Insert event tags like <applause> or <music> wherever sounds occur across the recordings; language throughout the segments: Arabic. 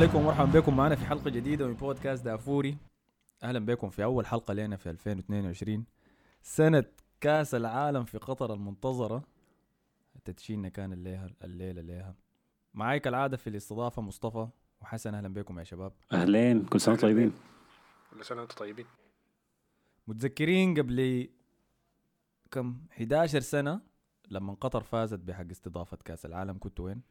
عليكم ومرحبا بكم. معنا في حلقة جديدة من بودكاست دافوري. أهلا بكم في أول حلقة لنا في 2022 سنة كأس العالم في قطر المنتظرة. تدشيننا كان الليلة الليلة ليها معاي كالعادة في الاستضافة مصطفى وحسن. أهلا بكم يا شباب. أهلين كل سنة وأنتم طيبين؟ كل سنة وأنتم طيبين. متذكرين قبل كم؟ 11 سنة لما قطر فازت بحق استضافة كأس العالم. كنتوا وين؟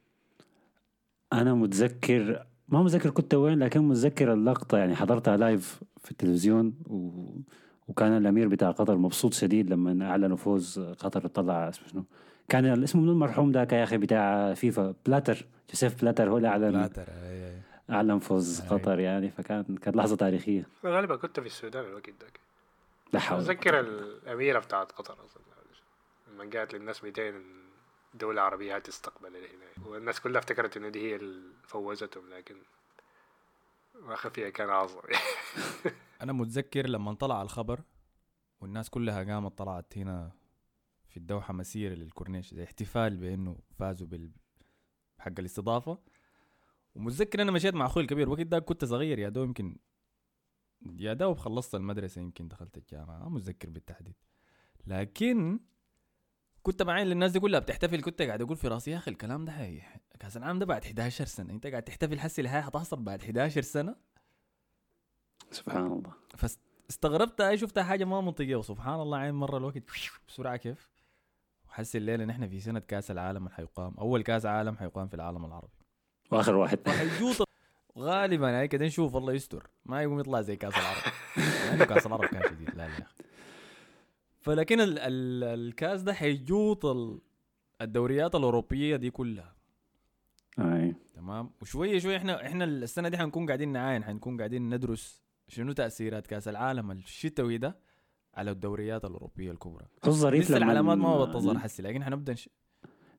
أنا متذكر ما متذكر كنت وين لكن متذكر اللقطة يعني حضرتها live في التلفزيون و... وكان الأمير بتاع قطر مبسوط شديد لما أعلنوا فوز قطر طلع اسمه شنو؟ كان الاسم من المرحوم ذاك يا أخي بتاع فيفا بلاتر جوزيف بلاتر هو اللي اعلن أي. أعلن فوز أي. قطر يعني فكان كانت لحظة تاريخية. غالبا كنت في السودان الوقت ذاك. لا حول ولا اتذكر الأميرة بتاعت قطر أصلا لما قالت للناس 200 دولة عربية هتستقبل هنا والناس كلها افتكرت انه دي هي اللي فوزتهم لكن ما خفيها كان اعظم <laughs> أنا متذكر لما طلع الخبر والناس كلها قامت طلعت هنا في الدوحة مسيرة للكورنيش زي احتفال بأنه فازوا بال حق الاستضافة. ومتذكر أنا مشيت مع أخوي الكبير وقت ده كنت صغير يا دوب يمكن يا دوب خلصت المدرسة يمكن دخلت الجامعة ما متذكر بالتحديد. لكن كنت معين للناس دي كلها بتحتفل كنت قاعد أقول في رأسي يا أخي الكلام ده حي كاس العالم ده بعد 11 سنة أنت قاعد تحتفل حسي الحياة حتحصل بعد 11 سنة؟ سبحان الله. فاستغربت أي شفتها حاجة ما منطقية وسبحان الله عين مرة الوقت بسرعة كيف؟ وحس الليلة نحن في سنة كأس العالم اللي حيقام أول كأس عالم حيقام في العالم العربي. وآخر واحد. وحيجوط غالبا هاي كده نشوف الله يستر. ما يقوم يطلع زي كأس العرب. <laughs> يعني كأس العرب كان شديد. لا لا يا أخي. فلكن ال ال الكاس ده حيجوط ال- الدوريات الأوروبية دي كلها. أي. تمام؟ وشوية شوية إحنا إحنا السنة دي حنكون قاعدين نعاين حنكون قاعدين ندرس شنو تأثيرات كأس العالم الشتوي ده على الدوريات الأوروبية الكبرى. الظريف لسه العلامات ما بتظهر حسي لكن حنبدأ نش...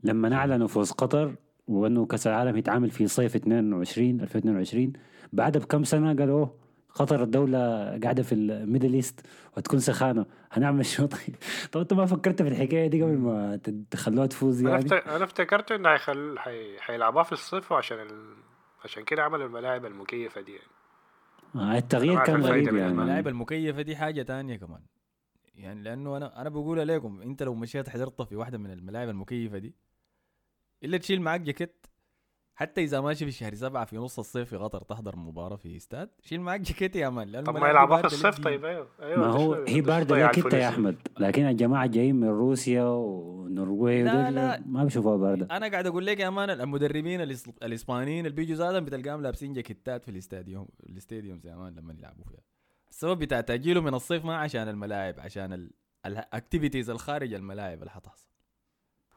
لما اعلنوا فوز قطر وأنه كأس العالم يتعامل في صيف 22 2022 بعدها بكم سنة قالوا قطر الدولة قاعدة في ال Middle East وتكون سخانة. هنعمل شو؟ طيب. طب انت ما فكرت في الحكاية دي قبل ما تخلوها تفوز أنا يعني؟ أنا افتكرت انه حيخل... حي... حيلعبوها في الصيف عشان ال... عشان كده عملوا الملاعب المكيفة دي يعني. آه، التغيير كان غريب يعني. الملاعب المكيفة دي حاجة تانية كمان. يعني لأنه أنا أنا بقول لكم أنت لو مشيت حضرت في واحدة من الملاعب المكيفة دي إلا تشيل معاك جاكيت حتى إذا ماشي في شهر سبعة في نص الصيف في قطر تحضر مباراة في استاد شيل معاك جاكيت يا man طب ما يلعبوها في الصيف. طيب أيوه أيوه ما هو هي ده باردة ضياع لك انت يا. أحمد لكن الجماعة جايين من روسيا والنرويج لا، لا. ما بيشوفوها باردة أنا قاعد أقول لك يا man المدربين الإسبانيين اللي بيجوا زادهم بتلقاهم لابسين جاكيتات في ال stadium ال stadium يا man لما يلعبوا فيها السبب بتاع تأجيله من الصيف ما عشان الملاعب عشان ال activities الخارج الملاعب اللي حتحصل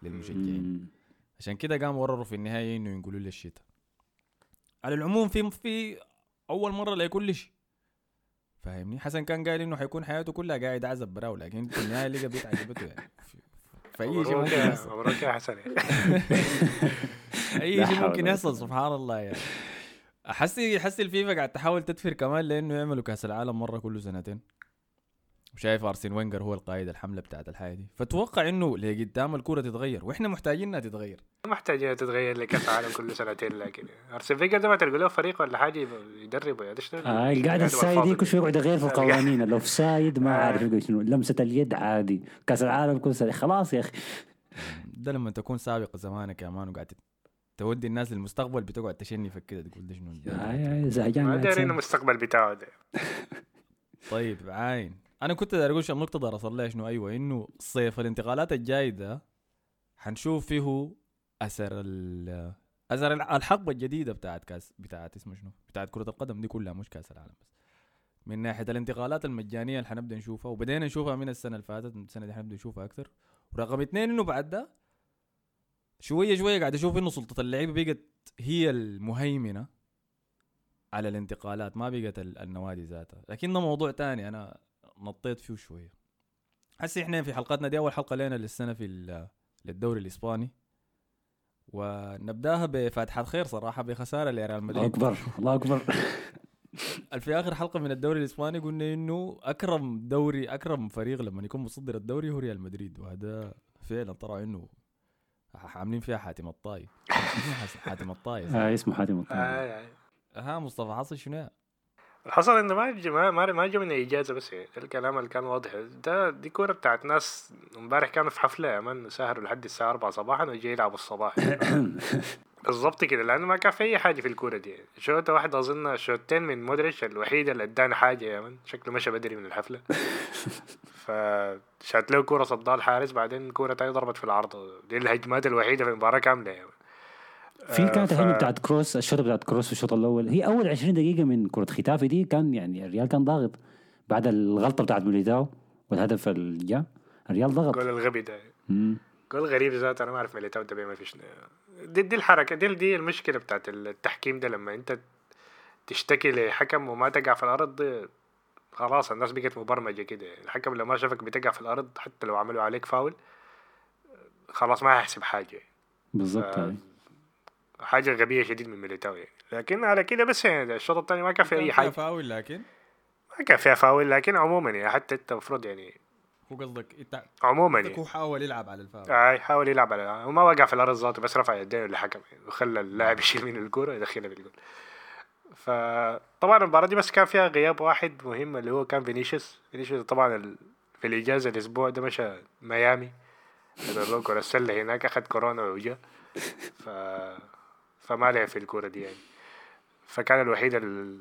للمشجعين. عشان كده قاموا ورروا في النهاية إنه ينقلوا لي الشتاء على العموم في في أول مرة لكل شيء فاهمني؟ حسن كان قال إنه حيكون حياته كلها قاعد عزب براو لكن في النهاية لقى بيت عجبته يعني. في- فاي شيء ممكن يحصل. مبروك يا حسن. أي شيء ممكن يحصل. <laughs> سبحان الله يعني. هسي هسي الفيفا قاعد تحاول تدفر كمان لأنه يعملوا كأس العالم مرة كل سنتين. وشايف أرسين فينجر هو القائد الحملة بتاعت الحياة دي. فتوقع إنه لقدام الكوره تتغير وإحنا محتاجين إنها تتغير. محتاجين تتغير لكأس العالم كل سنتين لكن ارسن فينجر ده ما تلقوا له فريق ولا حاجة يدربه آه القعدة ال side دي كل شوي يقعد يغير في <laughs> القوانين ال offside ما آه. عارف يقول شنو لمسة اليد عادي. كأس العالم كل سنة. خلاص يا أخي. ده لما تكون سابق زمانك يا man وقاعد تودي الناس للمستقبل بتقعد تشني في كده تقول ده شنو؟ آه، زهجان ما دارين. المستقبل بتاعه ده. طيب عاين. أنا كنت داير أقول شيء النقطة دار اصل لها شنو؟ أيوه إنه صيف الانتقالات الجاي ده حنشوف فيه أثر ال اثر الحقبة الجديدة بتاعت كأس بتاعت اسمه شنو؟ بتاعت كرة القدم دي كلها مش كأس العالم بس. من ناحية الانتقالات المجانية اللي حنبدأ نشوفها وبدينا نشوفها من السنة اللي فاتت السنة دي حنبدأ نشوفها أكثر. ورقم اثنين إنه بعد ده شوية شوية قاعد أشوف إنه سلطة اللعيبة بقت هي المهيمنة على الانتقالات ما بقت ال- النوادي ذاتها. لكن ده موضوع تاني. أنا نطيت فيه شوية. هسه إحنا في حلقتنا دي أول حلقة لنا للسنة في ال- للدوري الإسباني. ونبدأها بفاتحه خير صراحة بخسارة لريال الله مدريد أكبر الله أكبر. <laughs> في آخر حلقة من الدوري الإسباني قلنا إنه أكرم دوري أكرم فريق لما يكون مصدر الدوري هو ريال مدريد. وهذا فعلا طلع إنه عاملين فيها حاتم الطاي. <laughs> حاتم الطاي آه اسمه حاتم الطاهر. آه آه. ها مصطفى حصل شنو؟ الحصل إنه ما ما ما ما جا من اجازه بس يعني الكلام اللي كان واضح. ده دي كورة بتاعت ناس امبارح كانوا في حفلة يا مان سهروا لحد الساعة 4 صباحا وجاي يلعبوا الصباح. <coughs> بالضبط كده لأنه ما كان في أي حاجة في الكورة دي. شوطه واحدة أظن شوتين من مودريتش الوحيده اللي ادانا حاجة يا مان. شكله مشى بدري من الحفلة. <laughs> فشات له كورة صدها الحارس بعدين كورة تانية ضربت في العارضه دي الهجمات الوحيدة في المباراة كاملة يا man. في آه، كانت ف- الهجمه بتاعت كروس الشوط بتاعت كروس في الشوط الأول هي أول 20 دقيقة من كورة ختافي دي كان يعني الريال كان ضاغط. بعد الغلطة بتاعت ميليتاو والهدف اللي جاء الريال ضغط. الجول الغبي ده. جول غريب ذاته أنا ما أعرف ميليتاو ده فيه شنو دي, دي الحركة دي دي المشكلة بتاعت التحكيم ده لما أنت تشتكي لحكم وما تقع في الأرض خلاص الناس بقت مبرمجة كده. الحكم لو ما شافك بتقع في الأرض حتى لو عملوا عليك فاول خلاص ما هيحسب حاجة. آه، هاي. حاجة غبية شديد من ميليتاو يعني. لكن على كده بس يعني الشوط الثاني ما كان في أي حاجة. فاول لكن؟ ما كان فيها فاول لكن عموما يعني حتى أنت المفروض يعني هو قصدك أنت عموما يعني. هو حاول يلعب على الفاول. آه حاول يلعب على وما وقع في الأرض ذاته بس رفع يديه للحكم يعني. وخلى اللاعب يشيل من الكورة يدخلها بالجول فطبعا المباراة دي بس كان فيها غياب واحد مهم اللي هو كان فينيسيوس. فينيسيوس طبعا ال... في الإجازة الأسبوع ده مشى ميامي. كرة السله هناك أخذ كورونا وجا ف... فما لعب في الكورة دي يعني. فكان الوحيد ال-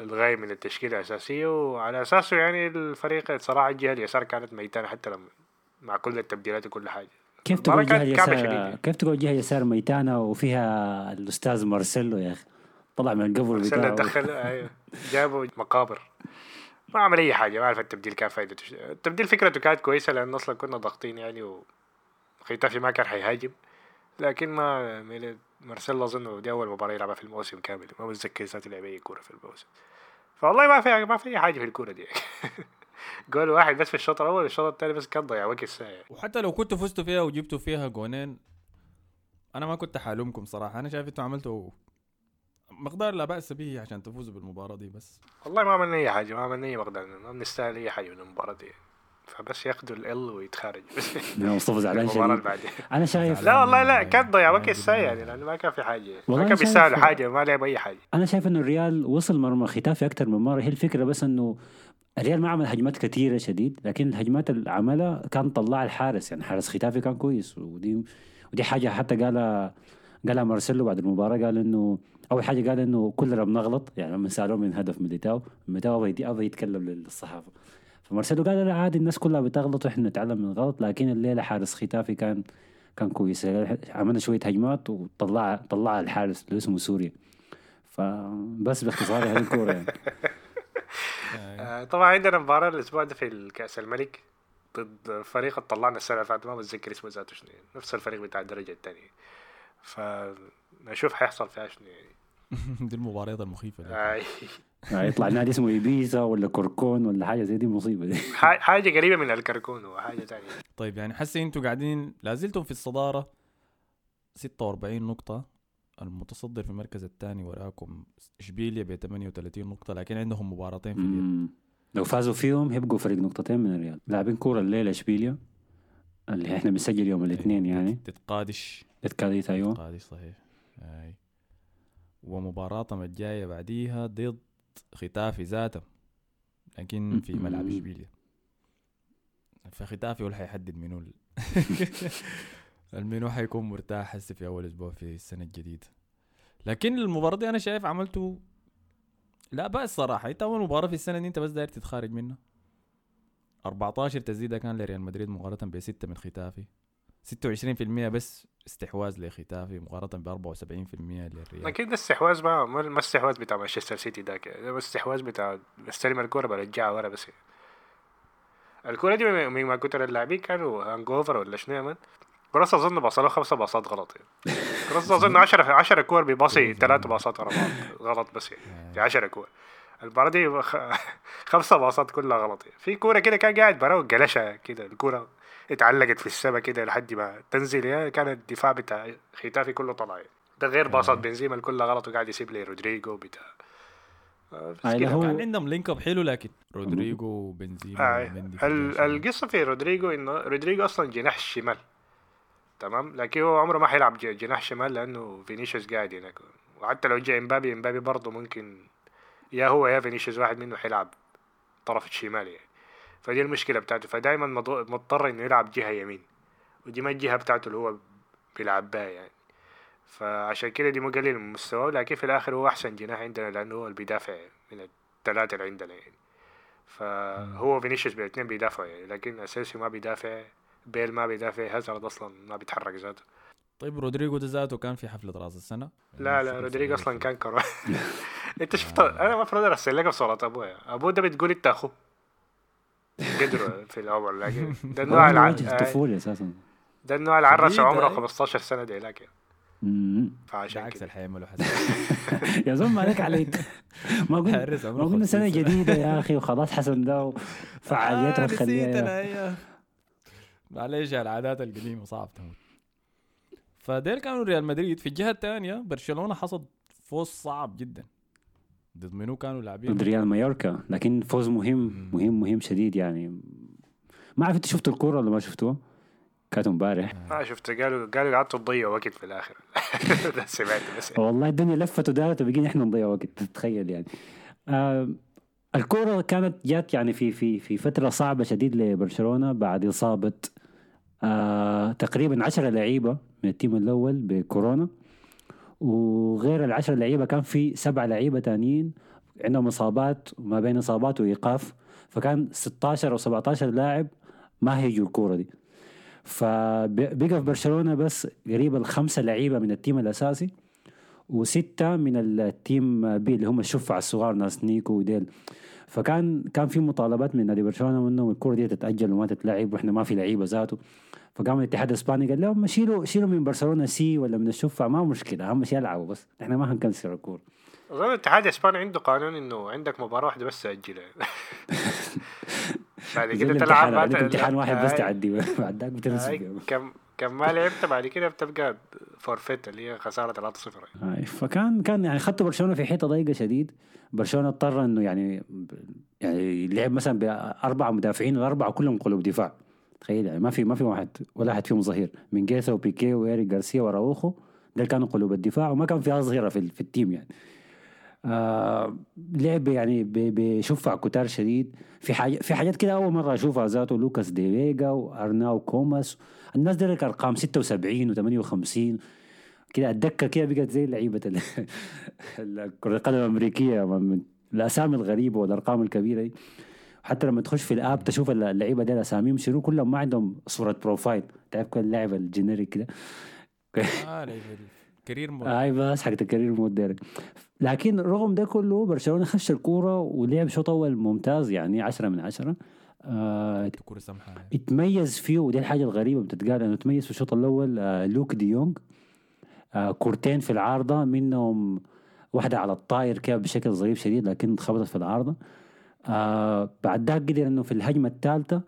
الغايب من التشكيله الأساسية وعلى أساسه يعني الفريق صراحة الجهة اليسار كانت ميتانة حتى لما مع كل التبديلات وكل حاجة. كيف تقول كاملة اليسار. كيف تقول جهه يسار ميتانة وفيها الأستاذ مارسيلو يا أخي؟ طلع من القبر بتاعه. دخل أيوه. جابوا مقابر. ما عمل أي حاجة ما اعرف التبديل كان فايدته ش- التبديل فكرته كانت كويسة لأن أصلا كنا ضاغطين يعني وختافي ما كان حيهاجم. لكن ما مارسيلو اظن دي أول مباراة يلعبها في الموسم كامل. ما متذكر ذاته لعب اي كوره في الموسم. فوالله ما في ما في أي حاجة في الكورة دي. <laughs> جول واحد بس في الشوط الأول الشوط الثاني بس كان ضيع وقت الساعة وحتى لو كنتوا فزتوا فيها وجبتوا فيها جونين أنا ما كنت حالومكم صراحة. أنا شايف إنتوا عملتوا مقدار لا بأس به عشان تفوزوا بالمباراة دي بس. والله ما عملنا أي حاجة ما عملنا أي مقدار ما بنستاهل أي حاجة من المباراة دي. فبس ياخذوا ال ويتخارج. <laughs> مصطفى زعلان شديد. أنا شايف لا والله لا كان ضيع وقت أدري. يعني لأنه ما كان في والله ما كان بيستاهلوا حاجة ما لعب أي حاجة. أنا شايف إنه الريال وصل مرمى ختافي أكثر من مرة. هي الفكرة بس إنه الريال ما عمل هجمات كثيرة شديد لكن الهجمات اللي عملها كان طلع الحارس. يعني حارس ختافي كان كويس ودي ودي حاجة حتى قالها قالها مارسيلو بعد المباراة. قال إنه أول حاجة قال إنه كلنا بنغلط. يعني لما سألوه من هدف ميليتاو. ميليتاو أبى يتكلم للصحافة. فمارسيلو قال لا عادي الناس كلها بتغلط وإحنا نتعلم من الغلط. لكن الليلة حارس ختافي كان كان كويس. عملنا شوية هجمات وطلع طلع الحارس اللي اسمه سوريا فبس باختصار هذه الكورة يعني. <laughs> آه طبعا عندنا مباراة الأسبوع ده في الكأس الملك ضد فريق طلعنا السنة اللي فاتت ما بتذكر اسمه ذاته شنو يعني. نفس الفريق بتاع الدرجة الثانية. فنشوف حيحصل فيها شنو يعني. <laughs> دي المباريات المخيفه. آه يعني <laughs> يطلع نادي اسمه ايبيزا ولا كوركون ولا حاجة زي دي مصيبه دي ح- حاجة قريبة من الكركون وحاجة تانية طيب يعني حسي إنتوا قاعدين لازلتم في الصدارة. 46 نقطة. المتصدر في المركز الثاني وراكم إشبيليا ب 38 نقطة لكن عندهم مباراتين في اليد. مم. لو فازوا فيهم هيبقوا فريق نقطتين من الريال. لاعبين كورة الليلة إشبيليا اللي إحنا بنسجل يوم الاثنين يعني. تتقادش اتكاديت أيوه. تتقادش صحيح. أي. ومباراتهم الجايه بعديها ضد ختافي ذاته لكن في ملعب. اشبيليا فختافي هو اللي حيحدد منو ال- <laughs> المنو حيكون مرتاح هسه في أول أسبوع في السنة الجديدة. لكن المباراة دي أنا شايف عملته لا بأس صراحة. إنت أول مباراة في السنة دي أنت بس داير تتخارج منها. 14 تسديدة كان لريال مدريد مقارنة بستة من ختافي 26% بس استحواذ لختافي مقارنة ب 74% للريال. لكن ده استحواذ ما ما الاستحواذ بتاع مانشستر سيتي ذاك. ده بس استحواذ بتاع بستلم الكورة برجعها ورا بس. الكورة دي من من ما كتر اللاعبين كانوا hangover ولا شنو man؟ كروس أظن باصله خمسة باصات غلط. يعني كروس أظن 10 10 كور بيباصي ثلاثة باصات ورا بعض. غلط بس. يعني دي 10 كور. المباراة دي خ- <laughs> خمسة باصات كلها غلط يعني. في كورة كده كان قاعد برا وقلشها كده الكورة اتعلقت في السما كده لحد ما تنزل يعني كان الدفاع بتاع ختافي كله طلع يعني. ده غير باصات بنزيما كلها غلط وقاعد يسيب لي رودريجو بتاع آه، آه، كده. هو- كان عندهم link-up حلو لكن رودريجو وبنزيما آه، ومندي في ال- الجيش. القصة في رودريجو إنه رودريجو أصلا جناح شمال تمام لكن هو عمره ما حيلعب ج- جناح شمال لأنه فينيسيوس قاعد هناك وحتى لو جاء إمبابي إمبابي برضه ممكن يا هو يا فينيسيوس واحد منه حيلعب طرف الشمال يعني. فدي المشكلة بتاعته. فدائما مضو- مضطر إنه يلعب جهة يمين. ودي ما الجهة بتاعته اللي هو بيلعب بها يعني. فعشان كده دي مقلل من مستواه لكن في الآخر هو أحسن جناح عندنا لأنه هو اللي بيدافع من الثلاثة اللي عندنا يعني. فهو فينيسيوس بالاثنين بيدافعوا يعني لكن اساسي ما بيدافع بيل ما بيدافع هازارد أصلا ما بيتحرك ذاته. طيب رودريجو ده ذاته كان في حفلة راس السنة؟ لا لا رودريجو أصلا كان كرو <laughs> انت شفت أنا المفروض ارسل لك صورة أبويا. أبوه ده بتقول انت اخوه قدره في الأول لكن ده <laughs> النوع هو الع... وجه الطفولة أساسا. ده النوع اللي عرس شديد، عمره أي. 15 سنة دي لكن. فعشان بالعكس كده. الحياة ملو حسن <laughs> يا زلمة عليك عليك. <laughs> ما قلنا ما قلنا 50 سنه سنة. جديدة يا أخي وخلاص حسن ده فعاليتها آه، نسيت أنا اياه معلش العادات القديمة صعب تموت. فديل كانوا ريال مدريد. في الجهة الثانية برشلونة حصد فوز صعب جدا. ضد منو كانوا لاعبين. ضد ريال مايوركا. لكن فوز مهم مهم مهم شديد يعني. ما عرفت شفتوا الكورة ولا ما شفتوها؟ كانت امبارح. ما شفت قالوا قالوا قعدتوا تضيعوا وقت في الآخر. <laughs> سمعت بس. والله الدنيا لفت ودارت وبقينا إحنا نضيع وقت تتخيل يعني. آه الكورة كانت جات يعني في في في فترة صعبة شديد لبرشلونة بعد إصابة آه تقريبا 10 لعيبة من ال team الأول بكورونا. وغير العشرة لعيبة كان في سبع لعيبة تانيين عندهم إصابات وما بين إصابات وإيقاف. فكان 16 أو 17 لاعب ما هيجوا الكورة دي. فبقى في برشلونة بس قريب الخمسة لعيبة من ال team الأساسي. وستة من ال team B اللي هم الشفع الصغار ناس نيكو وديل. فكان كان في مطالبات من نادي برشلونة انه الكرة دي تتأجل وما تتلعب وإحنا ما في لعيبة ذاته. فقام الاتحاد الإسباني قال لهم شيلوا شيلوا من برشلونة C ولا من الشفع ما مشكلة اهم شيء يلعبوا بس إحنا ما هن cancel الكورة. أظن الاتحاد الإسباني عنده قانون إنه عندك مباراة واحدة بس تأجلها. بعد <laughs> زي كده تلعب امتحان واحد بس تعدي. <laughs> بعد ذاك بتنسى كم؟ كم ما لعبت بعد كده بتبقى forfeit اللي هي خسارة 3-0 هاي فكان كان يعني خدت برشلونة في حتة ضيقة شديد. برشلونة اضطر إنه يعني يعني لعب مثلا باربع مدافعين الأربعة كلهم قلوب دفاع. تخيل يعني ما في ما في واحد ولا أحد فيهم ظهير. مينجيسا وبيكي وإيريك جارسيا وأراوخو ده كانوا قلوب الدفاع وما كان في ظهيرة في, في ال team يعني. آه لعب يعني بشفع كتار شديد في حاجة في حاجات كده أول مرة أشوفها ذاته لوكاس دي فيجا وأرناو كوماس. الناس دي لك ارقام 76 و58 كده الدكة كده بقت زي لعيبه <laughs> كرة القدم الأمريكية من الأسامي الغريبة والأرقام الكبيرة دي. حتى لما تخش في ال app تشوف اللعيبة دي اساميهم شنو كلهم ما عندهم صورة profile تعرف كل لاعب ال generic كده آه لعب ال career mode. هاي بس حق ال career mode ديرك لكن رغم ده كله برشلونة خش الكورة ولعب شوط أول ممتاز يعني 10 من 10 آه كرة سمحة اتميز فيه ودي الحاجة الغريبة بتتقال إنه تميز في الشوط الأول آه لوك دي يونغ. آه كورتين في العارضة منهم واحدة على الطاير كده بشكل ظريف شديد لكن خبطت في العارضة. آه بعد ذاك قدر إنه في الهجمة الثالثة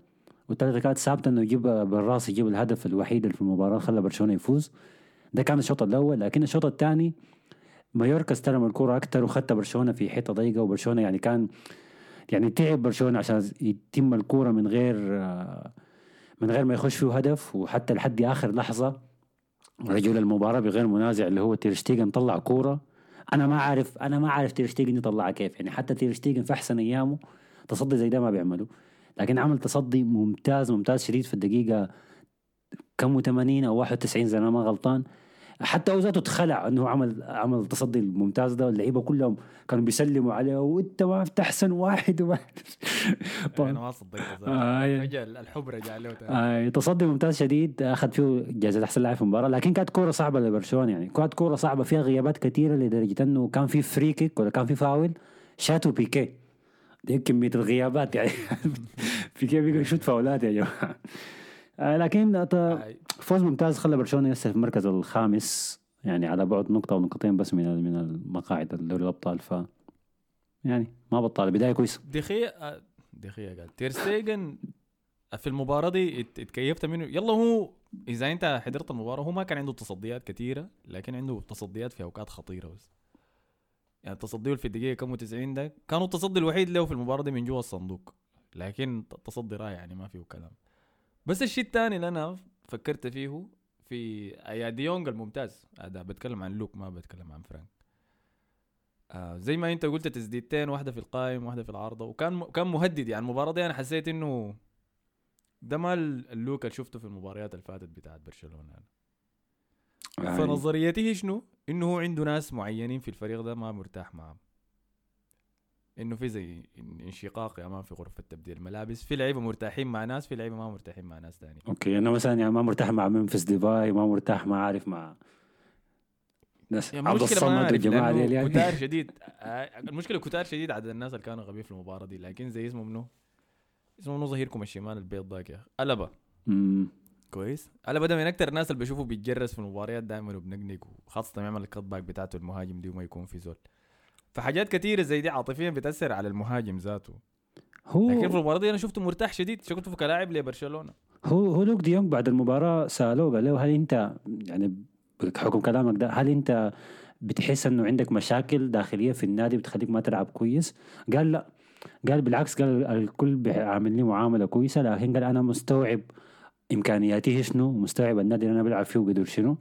والثالثة كانت ثابتة إنه يجيب بالرأس يجيب الهدف الوحيد اللي في المباراة خلى برشلونة يفوز. ده كان الشوط الأول لكن الشوط الثاني مايوركا استلم الكرة أكثر وخدت برشلونة في حتة ضيقة وبرشلونة يعني كان يعني تعب برشلونة عشان يتم الكرة من غير آه، من غير ما يخش فيه هدف. وحتى لحد آخر لحظة رجل المباراة بغير منازع اللي هو تيرشتيجن طلع كورة. أنا ما عارف أنا ما عارف تيرشتيجن يطلعها كيف. يعني حتى تيرشتيجن في أحسن أيامه تصدي زي ده ما بيعمله لكن عمل تصدي ممتاز ممتاز شديد في الدقيقة كم 80 أو 91 زي ما ما غلطان. حتى هو ذاته اتخلع إنه عمل عمل التصدي الممتاز ده. اللعيبة كلهم كانوا بيسلموا عليه. وإنت ما أحسن واحد. وما <laughs> أنا ما صدقت ذاك. آه، رجع الحب رجع له. آه تصدي ممتاز شديد. أخذ فيه جائزة أحسن لاعب في المباراة. لكن كانت كورة صعبة لبرشلونة يعني. كانت كورة صعبة. فيها غيابات كثيره لدرجة إنه كان في free kick ولا كان في فاول شاتو بيكي. دي كمية الغيابات يعني. <laughs> بيكي بيقدر يشوت فاولات يا جماعة. آه لكن آه، فوز ممتاز. خلى برشلونة يصل في المركز الخامس يعني على بعد نقطة أو نقطتين بس من من المقاعد دوري الأبطال. ف يعني ما بطال بداية كويسة. دخيا آه، دخيا قال تيرستيجن في المباراة دي ات- اتكيفت منه. يلا هو إذا أنت حضرت المباراة هو ما كان عنده تصديات كثيرة لكن عنده تصديات في أوقات خطيرة بس. يعني التصدي في الدقيقة كم 90 ده كان التصدي الوحيد له في المباراة دي من جوا الصندوق لكن تصدي رائع يعني ما فيه كلام. بس الشيء الثاني اللي أنا فكرت فيه في أداء دي يونج الممتاز. هذا بتكلم عن لوك ما بتكلم عن فرانك. آه زي ما انت قلت تسديدتين واحدة في القائم واحدة في العارضة. وكان كان مهدد يعني المباراة دي. أنا حسيت إنه ده ما ال- اللوك اللي شفته في المباريات اللي فاتت بتاعت برشلونة. يعني. يعني فنظريتي شنو؟ إنه هو عنده ناس معينين في الفريق ده ما مرتاح معهم إنه في زي إن- انشقاق يا man في غرفة تبديل الملابس في لعيبة مرتاحين مع ناس في لعيبة ما مرتاحين مع ناس تاني okay أنا مثلا يعني ما مرتاح مع ممفيس ديباي ما مرتاح ما عارف مع ناس. يعني عبد الصمد والجماعه دي يعني. كتار شديد. آه، المشكلة كتار شديد عدد الناس اللي كانوا غايبين في المباراة دي. لكن زي اسمه منو؟ اسمه منو ظهيركم الشمال البيض ذاك يا أخي؟ مم. كويس. ألبا ده من أكتر الناس اللي بشوفه بيتجرس في المباريات دائما وبنقنق وخاصة يعمل ال cut back بتاعته المهاجم دي وما يكون في زول. فحاجات كثيره زي دي عاطفيا بتأثر على المهاجم ذاته. هو لكن في المباراة دي أنا شفته مرتاح شديد. شفته كلاعب لبرشلونة. هو هو لوك دي يونغ بعد المباراة سألوه قال له هل أنت يعني بحكم كلامك ده هل أنت بتحس إنه عندك مشاكل داخلية في النادي بتخليك ما تلعب كويس؟ قال لا. قال بالعكس قال الكل بيعاملني معاملة كويسة لكن قال أنا مستوعب إمكانياتي شنو ومستوعب النادي اللي أنا بلعب فيه وقدر شنو.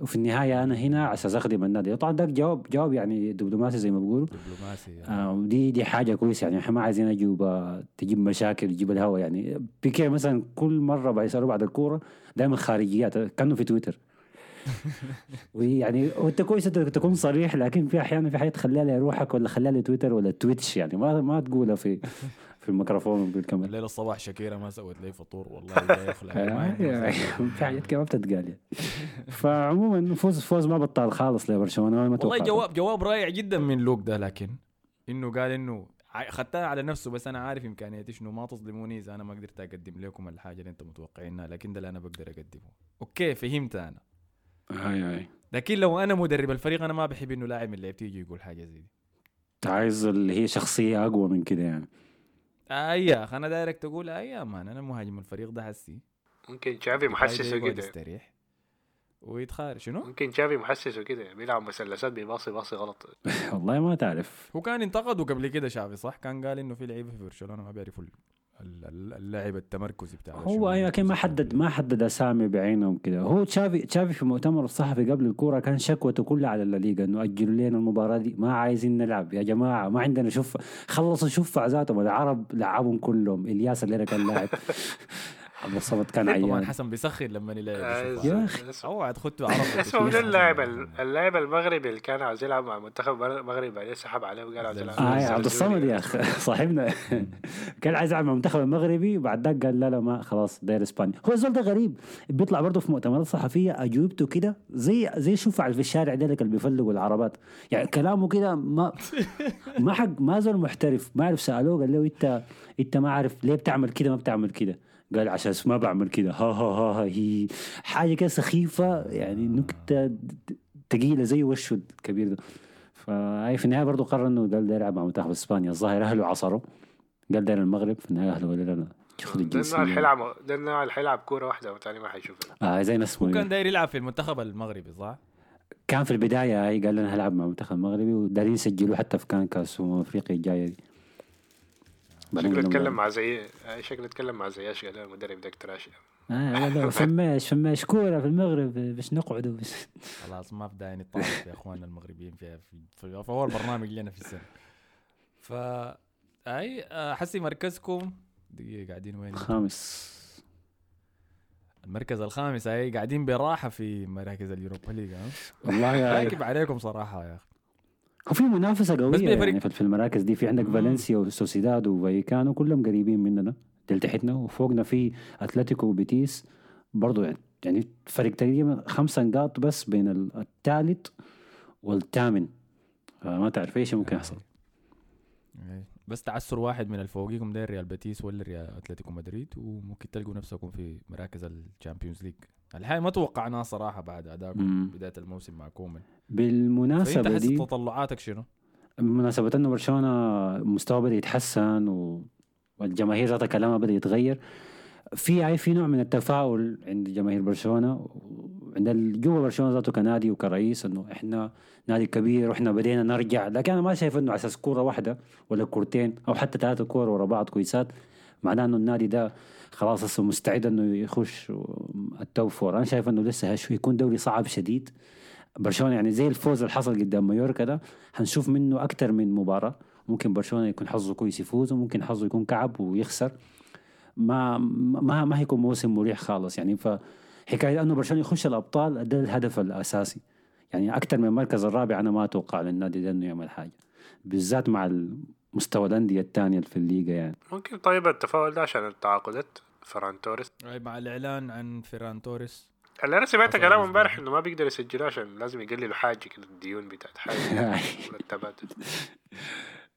وفي النهاية أنا هنا عشان أخدم النادي. طبعا ده جواب جواب يعني دبلوماسي زي ما بيقولوا. دبلوماسي يعني. آه ودي دي حاجة كويسة يعني. إحنا ما عايزين أجيب آه، تجيب مشاكل تجيب الهوا يعني. بيكي مثلا كل مرة بيسالوه بعد الكورة دائما خارجيات كأنه في تويتر. <laughs> ويعني وانت كويس أنت تكون صريح لكن في أحيانا في حاجة تخليها لروحك ولا خليها لتويتر ولا تويتش يعني. ما ما تقولها في في الميكروفون بالكامل الليلة الصباح شاكيرا ما سوت لي فطور والله <laughs> يعني مساعدة. <laughs> في حاجات كده ما بتتقال يعني. <laughs> فعموما فوز فوز ما بطال خالص لبرشلونة ما والله. جواب جواب رائع جدا من لوك ده لكن إنه قال إنه خدتها على نفسه بس أنا عارف إمكانياتي شنو ما تظلموني إذا أنا ما قدرت أقدم لكم الحاجة اللي أنتم متوقعينها لكن ده اللي أنا بقدر أقدمه. أوكي فهمت أنا. أي أي لكن لو أنا مدرب الفريق أنا ما بحب إنه لاعب من لعيبتي يجي يقول حاجة زي دي. عايز اللي هي شخصية أقوى من كده يعني. اي يا أخي أنا دايرك تقول اي يا مان أنا مهاجم الفريق ده حسي. ممكن تشافي محسسه كده. يستريح ويتخارج شنو؟ ممكن تشافي محسسه كده بيلعب مثلثات بيباصي باصي غلط. <laughs> والله ما تعرف. هو كان انتقدوا قبل كده شافي صح؟ كان قال إنه في لعيبة في برشلونة ما بيعرفوا اللاعب التمركزي بتاع هو. أيوه لكن ما حدد ما حدد أسامي بعينهم كده. هو تشافي تشافي في مؤتمر الصحفي قبل الكورة كان شكوته كلها على الليغا إنه أجلوا لنا المباراة دي. ما عايزين نلعب يا جماعة ما عندنا شوف خلصوا شوف ذاتهم. العرب لعبهم كلهم. إلياس اللي كان لاعب. <laughs> عبد الصمد كان طبعا عيان. حسن بيسخن لما يلاقي آه، يا عرب. أخي. أوعى تخطوا عرب <laughs> اسمه من اللاعب اللاعب المغربي اللي كان عاوز يلعب مع منتخب المغرب بعدين سحب عليه وقال عاوز يلعب آه يا مع عبد الصمد يا أخي. <laughs> صاحبنا. <laughs> كان عايز يلعب مع المنتخب المغربي بعد ذاك قال لا لا ما خلاص داير إسبانيا. هو الزول ده غريب. بيطلع برضه في مؤتمرات صحفية أجوبته كده زي زي شوف على في الشارع ديلك اللي بيفلقوا العربات. يعني كلامه كده ما ما حق ما زول محترف ما عرف سألوه قال له انت إنت ما عارف ليه بتعمل كده ما بتعمل كده. قال عشان ما بعمل كده. ها ها ها, ها هي حاجة كده سخيفة يعني نكته تقيلة زي وشه الكبير ده. فهي في النهاية برضه قرر إنه قال داير يلعب مع منتخب إسبانيا. الظاهر أهله عصروا. قال داير المغرب في النهاية أهله قالوا لا لا خذ ده الجنسية. حيلعب ده حيلعب كورة واحدة وتاني ما حيشوفها آه زي ناس هو كان داير يلعب في المنتخب المغربي صح؟ كان في البداية قال أنا هلعب مع المنتخب المغربي ودارين يسجلوه حتى في كان كاس أفريقيا الجاية. دي شكله اتكلم لهم- مع زي آه، شكله اتكلم مع زياش قال المدرب ده تراشي آه لا <laughs> فماش فماش كورة في المغرب باش نقعدوا بس خلاص ما في داعي نتطرف يا اخواننا المغربيين في في, في, في أول برنامج لنا في السنة ف أي حسي مركزكم؟ دقيقة قاعدين وين؟ خامس. المركز الخامس أي قاعدين براحة في مراكز ال Europa League والله يا راكب عليكم صراحة يا أخي. هو في منافسة قوية بيفرق. يعني في- المراكز دي في عندك. فالنسيا وسوسيداد وفايكانو كلهم قريبين مننا تحتنا وفوقنا في أتلتيكو وبيتيس برضو يعني يعني فرق تقريبا خمسة نقاط بس بين ال- الثالث والثامن فما تعرف إيش ممكن يحصل أي. بس تعثر واحد من الفوقيكم ده ريال بيتيس ولا ريال أتلتيكو مدريد وممكن تلقوا نفسكم في مراكز ال Champions League الحقيقة ما توقعناها صراحة بعد ادائكم مم. بداية الموسم مع كومان فأنت بالمناسبة حس دي تطلعاتك شنو؟ بمناسبة إنه برشلونة مستواه بدأ يتحسن و... والجماهير ذاتها كلامها بدأ يتغير في هاي في نوع من التفاؤل عند جماهير برشلونة ال- جوا برشلونة ذاته كنادي وكرئيس إنه إحنا نادي كبير وإحنا بدينا نرجع لكن أنا ما شايف إنه على أساس كورة واحدة ولا كورتين أو حتى ثلاثة كور ورا بعض كويسات معناه إنه النادي ده خلاص هسه مستعد إنه يخش ال top four أنا شايف إنه لسه يكون دوري صعب شديد. برشلونة يعني زي الفوز اللي حصل قدام مايوركا ده حنشوف منه أكثر من مباراة. ممكن برشلونة يكون حظه كويس يفوز وممكن حظه يكون كعب ويخسر. ما ما ما هيكون موسم مريح خالص يعني. فحكايه إنه برشلونة يخش الأبطال ده الهدف الأساسي. يعني أكثر من المركز الرابع أنا ما أتوقع للنادي ده إنه يعمل حاجة بالذات مع مستوى الأندية الثانية في الليغا يعني. ممكن طيب التفاؤل ده عشان التعاقدات. فران توريس. مع الإعلان عن فيران توريس. اللي أنا سمعت حصل كلام بالنسبة امبارح. إنه ما بيقدر يسجلوا عشان لازم يقللوا حاجة كده الديون بتاعت حاجة <laughs> مرتبات <laughs>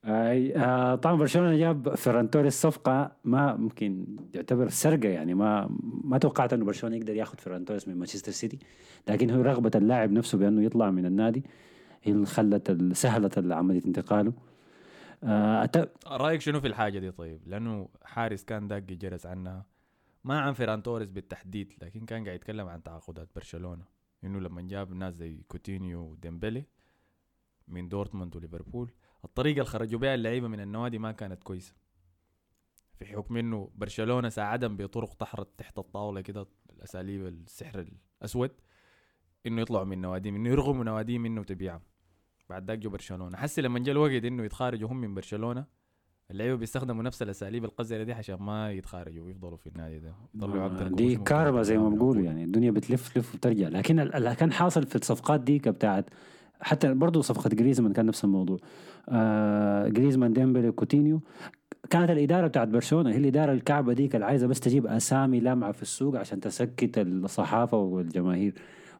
أي آه طبعا برشلونة جاب فيران توريس صفقة ما ممكن يعتبر سرقة يعني ما ما توقعت إنه برشلونة يقدر ياخذ فيران توريس من مانشستر سيتي لكن هو رغبة اللاعب نفسه بأنه يطلع من النادي هي اللي خلت سهلت عمليه انتقاله. آه أت- رأيك شنو في الحاجة دي طيب؟ لأنه حارس كان داقي جرس عنها. ما عن فيران توريس بالتحديد لكن كان قاعد يتكلم عن تعاقدات برشلونة. إنه لما جاب ناس زي كوتينيو وديمبلي من دورتموند وليفربول الطريقة اللي خرجوا بها اللعيبة من النوادي ما كانت كويسة. في حكم إنه برشلونة ساعدهم بطرق تحت تحت الطاولة كده الأساليب السحر الأسود إنه يطلعوا من نواديهم إنه يرغموا نواديهم انه تبيعهم بعد ذاك جو برشلونة. حسي لما جاء الوقت إنه يتخارجوا هم من برشلونة اللعيبة بيستخدموا نفس الأساليب القذرة دي عشان ما يتخارجوا ويفضلوا في النادي ده. يطلعوا أكثر دي كارما زي ما من يعني الدنيا بتلف تلف وترجع. لكن ال- اللي كان حاصل في الصفقات دي بتاعت حتى برضه صفقة جريزمان كان نفس الموضوع. آه جريزمان ديمبلي كوتينيو. كانت الإدارة بتاعت برشلونة هي الإدارة الكعبة ديك اللي عايزة بس تجيب أسامي لامعة في السوق عشان تسكت الصحافة والجماهير.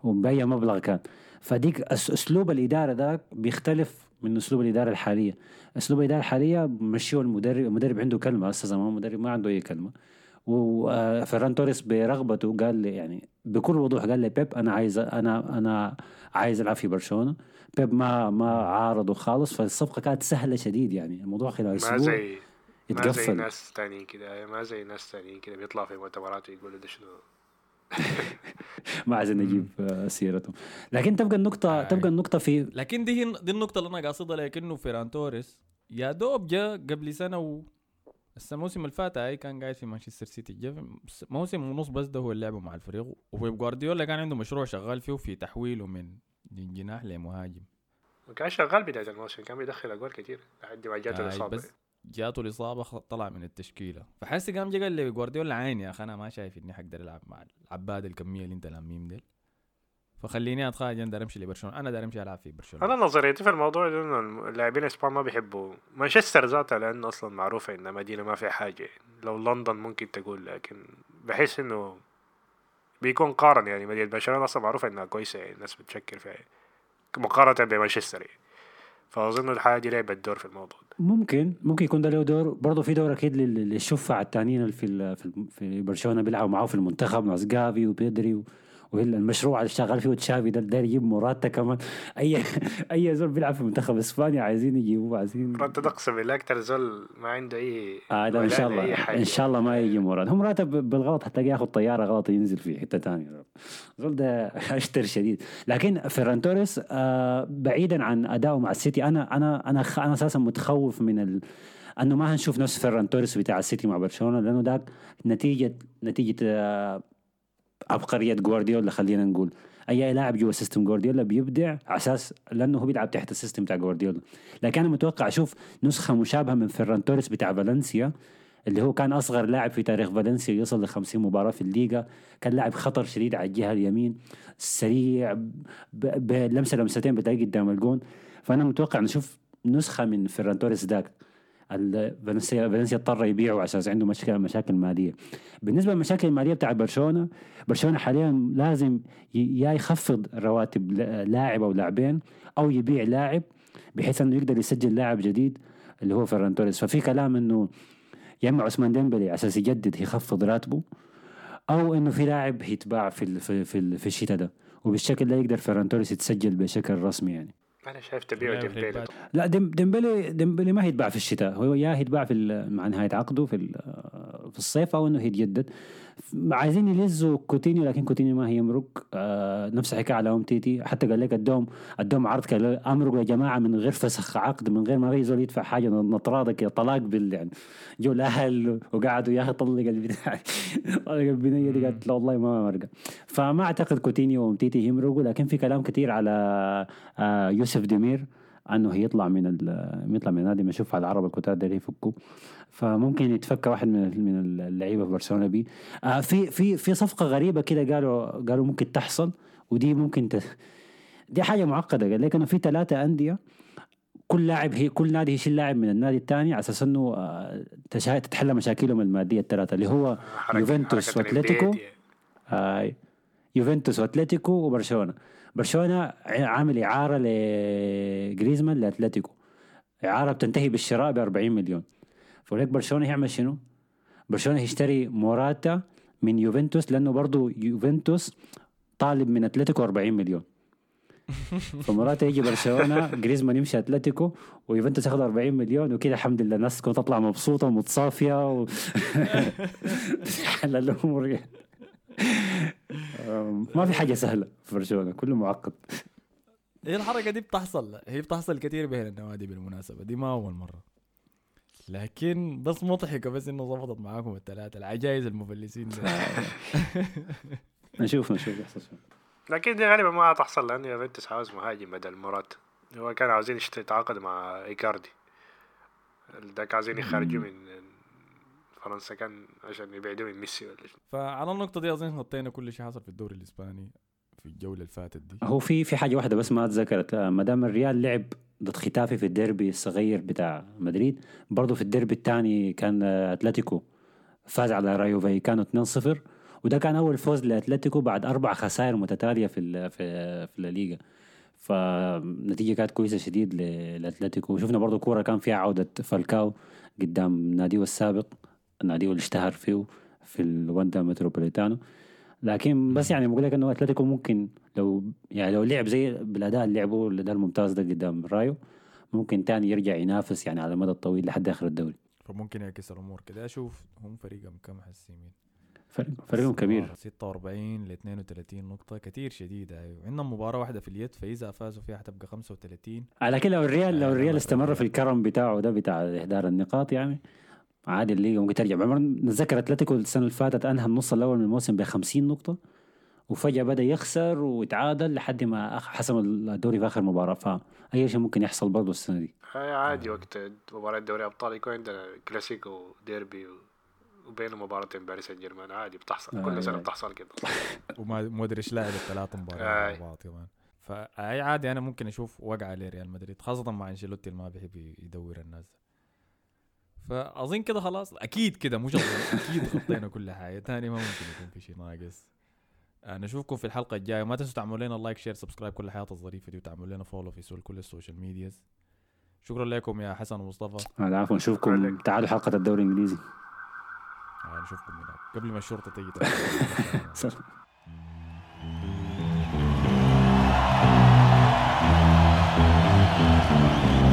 وبأي مبلغ كان. فديك أسلوب الإدارة ده بيختلف من أسلوب الإدارة الحالية. أسلوب الإدارة الحالية مشيوا المدرب المدرب عنده كلمة أساسا ما المدرب ما عنده أي كلمة. وفيران توريس برغبته قال لي يعني بكل وضوح قال لي بيب أنا عايز أنا أنا عايز ألعب في برشلونة. بيب ما ما عارضه خالص فالصفقة كانت سهلة شديد يعني. الموضوع خلال ما أسبوع زي ما زي يتقفل. ناس تانيين كده ما زي ناس تانيين كده. بيطلع في مؤتمرات ويقولوا ده شنو؟ <laughs> ما عايزين نجيب آه، سيرته لكن تبقى النقطة آي. تبقى النقطة في لكن دي هي- دي النقطة اللي أنا قاصدها لكنه فيران توريس يا دوب جاء قبل سنة و هسه الموسم اللي فات هاي كان قاعد في مانشستر سيتي. في موسم ونص بس ده هو اللي لعبه مع الفريق. وبيب جوارديولا كان عنده مشروع شغال فيه في تحويله من جناح لمهاجم. وكان شغال بداية الموسم كان بيدخل أجوال كتير. لحد ما جاته هاي الإصابة. بس جاته الإصابة خ- طلع من التشكيلة. فحسي قام جا قال لي جوارديولا عين يا أخي أنا ما شايف إني حقدر ألعب مع العباد الكمية اللي أنت لاميم ديل. فخليني أتخرج أنا داير أمشي لبرشلونة. أنا داير أمشي ألعب في برشلونة. أنا نظريتي في الموضوع ده إنه اللاعبين الإسبان ما بيحبوا مانشستر ذاتها لأنه أصلا معروفة إنها مدينة ما فيها حاجة. لو لندن ممكن تقول لكن بحس إنه بيكون قارن. يعني مدينة برشلونة أصلا معروفة إنها كويسة يعني الناس بتشكر فيها مقارنة بمانشستر. يعني فأظن الحاجة دي لعبت دور في الموضوع ده. ممكن ممكن يكون ده له دور. برضه في دور أكيد لل- للشفع التانيين اللي في ال- في ال- في برشلونة بيلعبوا معاه في المنتخب ناس جافي وبيدري و- والمشروع اللي شغال فيه تشافي ده داير يجيب موراتا كمان. أي <laughs> أي زول بيلعب في منتخب إسبانيا عايزين يجيبوه عايزين أنت تقسم بالله أكتر زول ما عنده أي آه ده إن شاء الله إن شاء الله ما يجي موراتا هم راتب بالغلط حتلاقيه ياخذ طيارة غلط ينزل في حتة ثانية زول ده <laughs> أشتر شديد. لكن فيران توريس آه بعيدا عن أداؤه مع السيتي أنا أنا أنا خ- أنا أساسا متخوف من ال... أنه ما هنشوف نفس فيران توريس بتاع السيتي مع برشلونة لأنه ذاك نتيجة نتيجة آه عبقريه جوارديولا خلينا نقول. أي لاعب جوا system جوارديولا بيبدع على أساس لأنه هو بيلعب تحت ال system بتاع جوارديولا لكن أنا متوقع أشوف نسخة مشابهة من فيران توريس بتاع فالنسيا اللي هو كان أصغر لاعب في تاريخ فالنسيا يوصل ل 50 مباراة في الليغا. كان لاعب خطر شديد على الجهة اليمين سريع بلمسه لمستين بتلاقي قدام الجون. فأنا متوقع نشوف نسخة من فيران توريس ذاك. فالنسيا اضطر يبيعه على أساس عنده مشكله مشاكل ماليه بالنسبة للمشاكل الماليه بتاعت برشلونة برشلونة حاليا لازم يا يخفض رواتب لا- لاعب أو لاعبين أو يبيع لاعب بحيث إنه يقدر يسجل لاعب جديد اللي هو فيران توريس. ففي كلام إنه يا اما عثمان ديمبلي على أساس يجدد يخفض راتبه أو إنه في لاعب هيتباع في ال- في في, ال- في الشتاء ده. وبالشكل ده يقدر فيران توريس يتسجل بشكل رسمي يعني. أنا شايف تبيعه خيبات. لا ديم- ديمبلي ديمبلي ما هيتباع في الشتاء هو يا هيتباع في ال- مع نهاية عقده في ال- في الصيف أو إنه يتجدد عايزين يلزوا كوتينيو لكن كوتينيو ما هيمرق آه نفس الحكاية على أومتيتي. حتى قال لك أدوهم أدوهم عرض قال امرقوا يا جماعة من غير فسخ عقد من غير ما في زول يدفع حاجة نطراده كده طلاق بال يعني. جو الأهل وقعدوا يا أخي طلق البتاع <laughs> طلق البنيه دي قالت لا والله ما مرقة. فما أعتقد كوتينيو وأومتيتي يمرقوا لكن في كلام كثير على آه يوسف ديمير أنه هيطلع من يطلع من النادي ما أشوف على العرب الكتار ده يفكوا فممكن يتفكر واحد من من اللعيبة في برشلونة بي آه في في في صفقة غريبة كده قالوا قالوا ممكن تحصل ودي ممكن ت... دي حاجة معقدة. قال لك إنه في ثلاثة أندية كل لاعب هي كل نادي يشيل لاعب من النادي الثاني على أساس إنه آه تشا... تتحل مشاكلهم المادية الثلاثة اللي هو يوفنتوس وأتلتيكو. آه يوفنتوس وأتلتيكو وبرشلونة. برشلونة عامل إعارة لجريزمان لأتلتيكو. إعارة بتنتهي بالشراء ب 40 مليون فوليك برشلونة يعمل شنو؟ برشلونة يشتري موراتا من يوفنتوس لأنه برضه يوفنتوس طالب من أتلتيكو 40 مليون. <laughs> فمراتا يجي برشلونة جريزمان يمشي أتلتيكو ويوفنتوس ياخذ 40 مليون وكذا الحمد لله الناس تكون تطلع مبسوطة ومتصافية و... <laughs> <laughs> الأمور ما في حاجة سهلة في برشلونة كله معقد. هي الحركة دي بتحصل هي بتحصل كثير بين النوادي بالمناسبة دي ما أول مرة. لكن بس مضحكة بس إنه ظبطت معاكم الثلاثة العجائز المفلسين. <laughs> نشوف نشوف يحصل شو لكن دي غالبا ما تحصل لأنه يوفنتوس عاوز مهاجم بدل مرات. هو كان عاوزين يتعاقد مع إيكاردي. ذاك عاوزين يخرجوا من فرنسا كان عشان يبعدوا من ميسي ولا شيء فعلى النقطة دي أظن غطينا كل شيء حصل في الدوري الإسباني في الجولة اللي فاتت دي. هو في في حاجة واحدة بس ما أتذكرت. ما دام الريال لعب ضد خيتافي في الديربي الصغير بتاع مدريد برضه في الديربي الثاني كان أتلتيكو فاز على رايو فايكانو 2-0 وده كان أول فوز لأتلتيكو بعد أربع خسائر متتالية في في في الليغا فنتيجة كانت كويسة شديد لأتلتيكو. وشفنا برضه كورة كان فيها عودة فالكاو قدام ناديه السابق. النادي اللي اشتهر فيه في الواندا متروبوليتانو. لكن بس يعني بقول لك إنه أتلتيكو ممكن لو يعني لو لعب زي بالأداء اللي لعبه الأداء الممتاز ده قدام رايو ممكن تاني يرجع ينافس يعني على المدى الطويل لحد آخر الدوري. فممكن يعكس الأمور كده. أشوف هم فريقهم كم حسيمين فرق فريقهم كبير. 46 ل 32 نقطة. كتير شديدة أيوه. عندهم مباراة واحدة في اليد فإذا فازوا فيها حتبقى 35 على كده لو الريال لو الريال استمر في الكرم بتاعه ده بتاع إهدار النقاط يعني عادي الليجا ممكن ترجع. نتذكر أتلتيكو السنة اللي فاتت أنهى النص الأول من الموسم ب 50 نقطة وفجأة بدأ يخسر ويتعادل لحد ما حسم الدوري في آخر مباراة. فاي شيء ممكن يحصل برضه السنة دي. عادي وقت مباراة دوري أبطال يكون عندنا كلاسيكو ديربي وبين مباراتين باريس سان جيرمان عادي بتحصل آه كل سنة بتحصل كده. <laughs> ومودريتش لاعب الثلاث مباريات مع بعض كمان. فاي عادي أنا ممكن أشوف وقعة لريال مدريد خاصة مع أنشيلوتي اللي ما بيحب يدور الناس. فأظن كده خلاص. أكيد كده مش أكيد غطينا كل حاجة. تاني ما ممكن يكون في شيء ناقص نشوفكم في الحلقة الجاية. ما تنسوا تعملوا لنا like share subscribe كل الحاجات الظريفة دي وتعملوا لنا follow في كل ال social medias. شكرا لكم يا حسن ومصطفى. العفو نشوفكم. تعالوا حلقة الدوري الإنجليزي. نشوفكم هناك. قبل ما الشرطة تيجي. <laughs> <laughs>